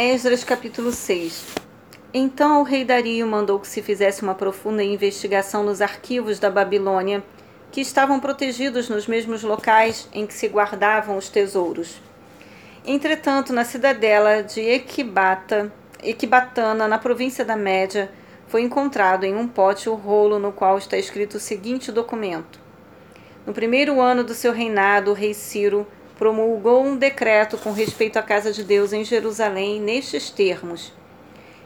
Esdras capítulo 6 Então o rei Dario mandou que se fizesse uma profunda investigação nos arquivos da Babilônia, que estavam protegidos nos mesmos locais em que se guardavam os tesouros. Entretanto, na cidadela de Equibata, Equibatana, na província da Média, foi encontrado em um pote o rolo no qual está escrito o seguinte documento. No primeiro ano do seu reinado, o rei Ciro promulgou um decreto com respeito à casa de Deus em Jerusalém nestes termos: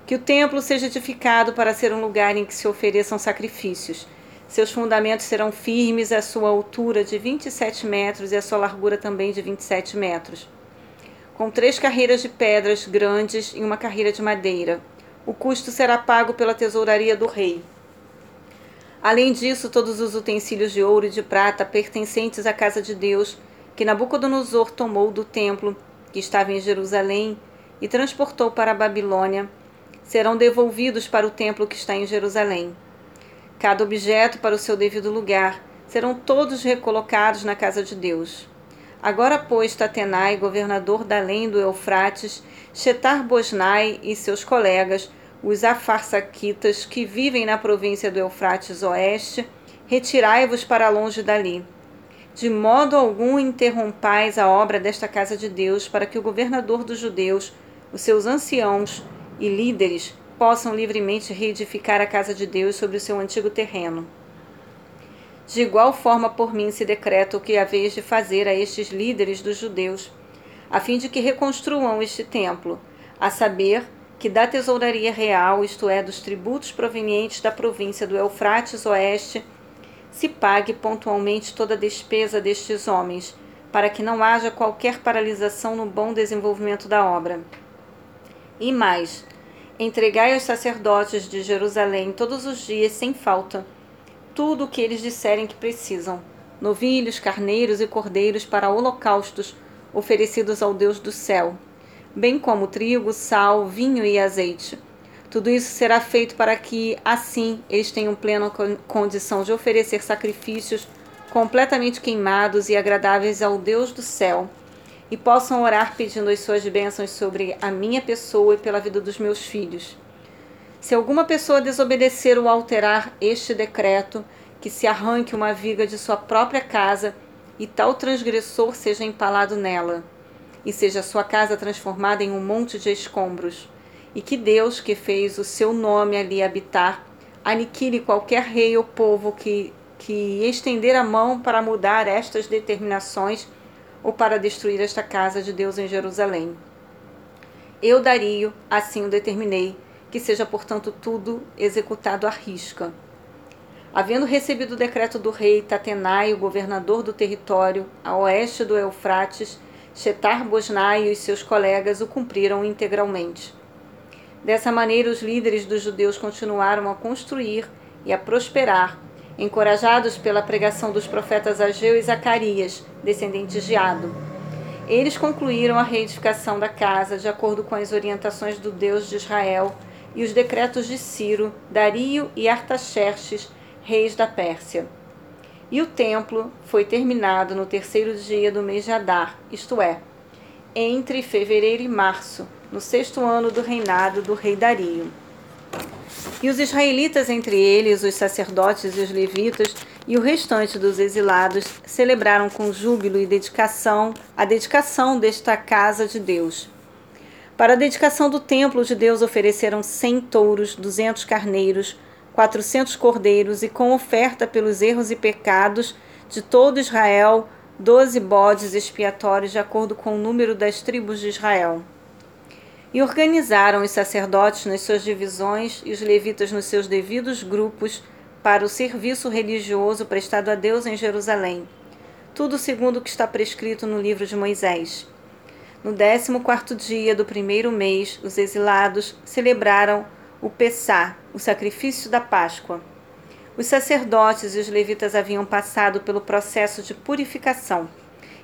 que o templo seja edificado para ser um lugar em que se ofereçam sacrifícios. Seus fundamentos serão firmes, a sua altura de 27 metros e a sua largura também de 27 metros. Com três carreiras de pedras grandes e uma carreira de madeira. O custo será pago pela tesouraria do rei. Além disso, todos os utensílios de ouro e de prata pertencentes à casa de Deus que Nabucodonosor tomou do templo que estava em Jerusalém e transportou para a Babilônia, serão devolvidos para o templo que está em Jerusalém. Cada objeto para o seu devido lugar, serão todos recolocados na casa de Deus. Agora, pois, Tatenai, governador da além do Eufrates, Shetar Bosnai e seus colegas, os afarsaquitas que vivem na província do Eufrates Oeste, retirai-vos para longe dali de modo algum interrompais a obra desta casa de Deus, para que o governador dos judeus, os seus anciãos e líderes possam livremente reedificar a casa de Deus sobre o seu antigo terreno. De igual forma, por mim se decreta o que haveis de fazer a estes líderes dos judeus, a fim de que reconstruam este templo, a saber, que da tesouraria real, isto é, dos tributos provenientes da província do Eufrates Oeste, se pague pontualmente toda a despesa destes homens, para que não haja qualquer paralisação no bom desenvolvimento da obra. E mais, entregai aos sacerdotes de Jerusalém todos os dias, sem falta, tudo o que eles disserem que precisam: novilhos, carneiros e cordeiros para holocaustos oferecidos ao Deus do céu, bem como trigo, sal, vinho e azeite tudo isso será feito para que, assim, eles tenham plena condição de oferecer sacrifícios completamente queimados e agradáveis ao Deus do céu, e possam orar pedindo as suas bênçãos sobre a minha pessoa e pela vida dos meus filhos. Se alguma pessoa desobedecer ou alterar este decreto, que se arranque uma viga de sua própria casa e tal transgressor seja empalado nela, e seja sua casa transformada em um monte de escombros e que Deus, que fez o seu nome ali habitar, aniquile qualquer rei ou povo que, que estender a mão para mudar estas determinações ou para destruir esta casa de Deus em Jerusalém. Eu, Dario, assim o determinei, que seja, portanto, tudo executado à risca. Havendo recebido o decreto do rei Tatenai, o governador do território, a oeste do Eufrates, Shetar Bosnai e os seus colegas o cumpriram integralmente. Dessa maneira, os líderes dos judeus continuaram a construir e a prosperar, encorajados pela pregação dos profetas Ageu e Zacarias, descendentes de Ado. Eles concluíram a reedificação da casa de acordo com as orientações do Deus de Israel e os decretos de Ciro, Dario e Artaxerxes, reis da Pérsia. E o templo foi terminado no terceiro dia do mês de Adar, isto é, entre fevereiro e março, no sexto ano do reinado do rei Dario. E os israelitas, entre eles os sacerdotes e os levitas, e o restante dos exilados, celebraram com júbilo e dedicação a dedicação desta casa de Deus. Para a dedicação do templo de Deus ofereceram cem touros, duzentos carneiros, quatrocentos cordeiros e com oferta pelos erros e pecados de todo Israel, doze bodes expiatórios de acordo com o número das tribos de Israel e organizaram os sacerdotes nas suas divisões e os levitas nos seus devidos grupos para o serviço religioso prestado a Deus em Jerusalém, tudo segundo o que está prescrito no livro de Moisés. No décimo quarto dia do primeiro mês, os exilados celebraram o Pessá, o sacrifício da Páscoa. Os sacerdotes e os levitas haviam passado pelo processo de purificação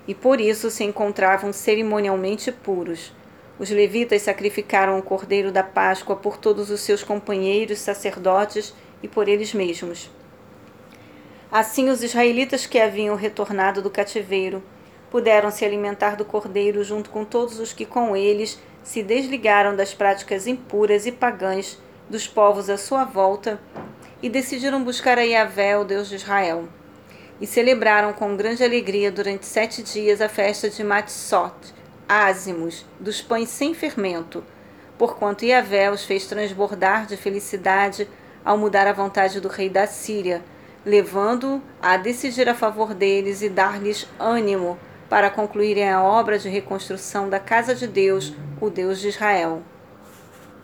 e por isso se encontravam cerimonialmente puros. Os levitas sacrificaram o cordeiro da Páscoa por todos os seus companheiros sacerdotes e por eles mesmos. Assim, os israelitas que haviam retornado do cativeiro puderam se alimentar do cordeiro junto com todos os que com eles se desligaram das práticas impuras e pagãs dos povos à sua volta e decidiram buscar a Yahvé, o Deus de Israel. E celebraram com grande alegria durante sete dias a festa de Matsot, ázimos, dos pães sem fermento, porquanto Yahvé os fez transbordar de felicidade ao mudar a vontade do rei da Síria, levando-o a decidir a favor deles e dar-lhes ânimo para concluírem a obra de reconstrução da casa de Deus, o Deus de Israel.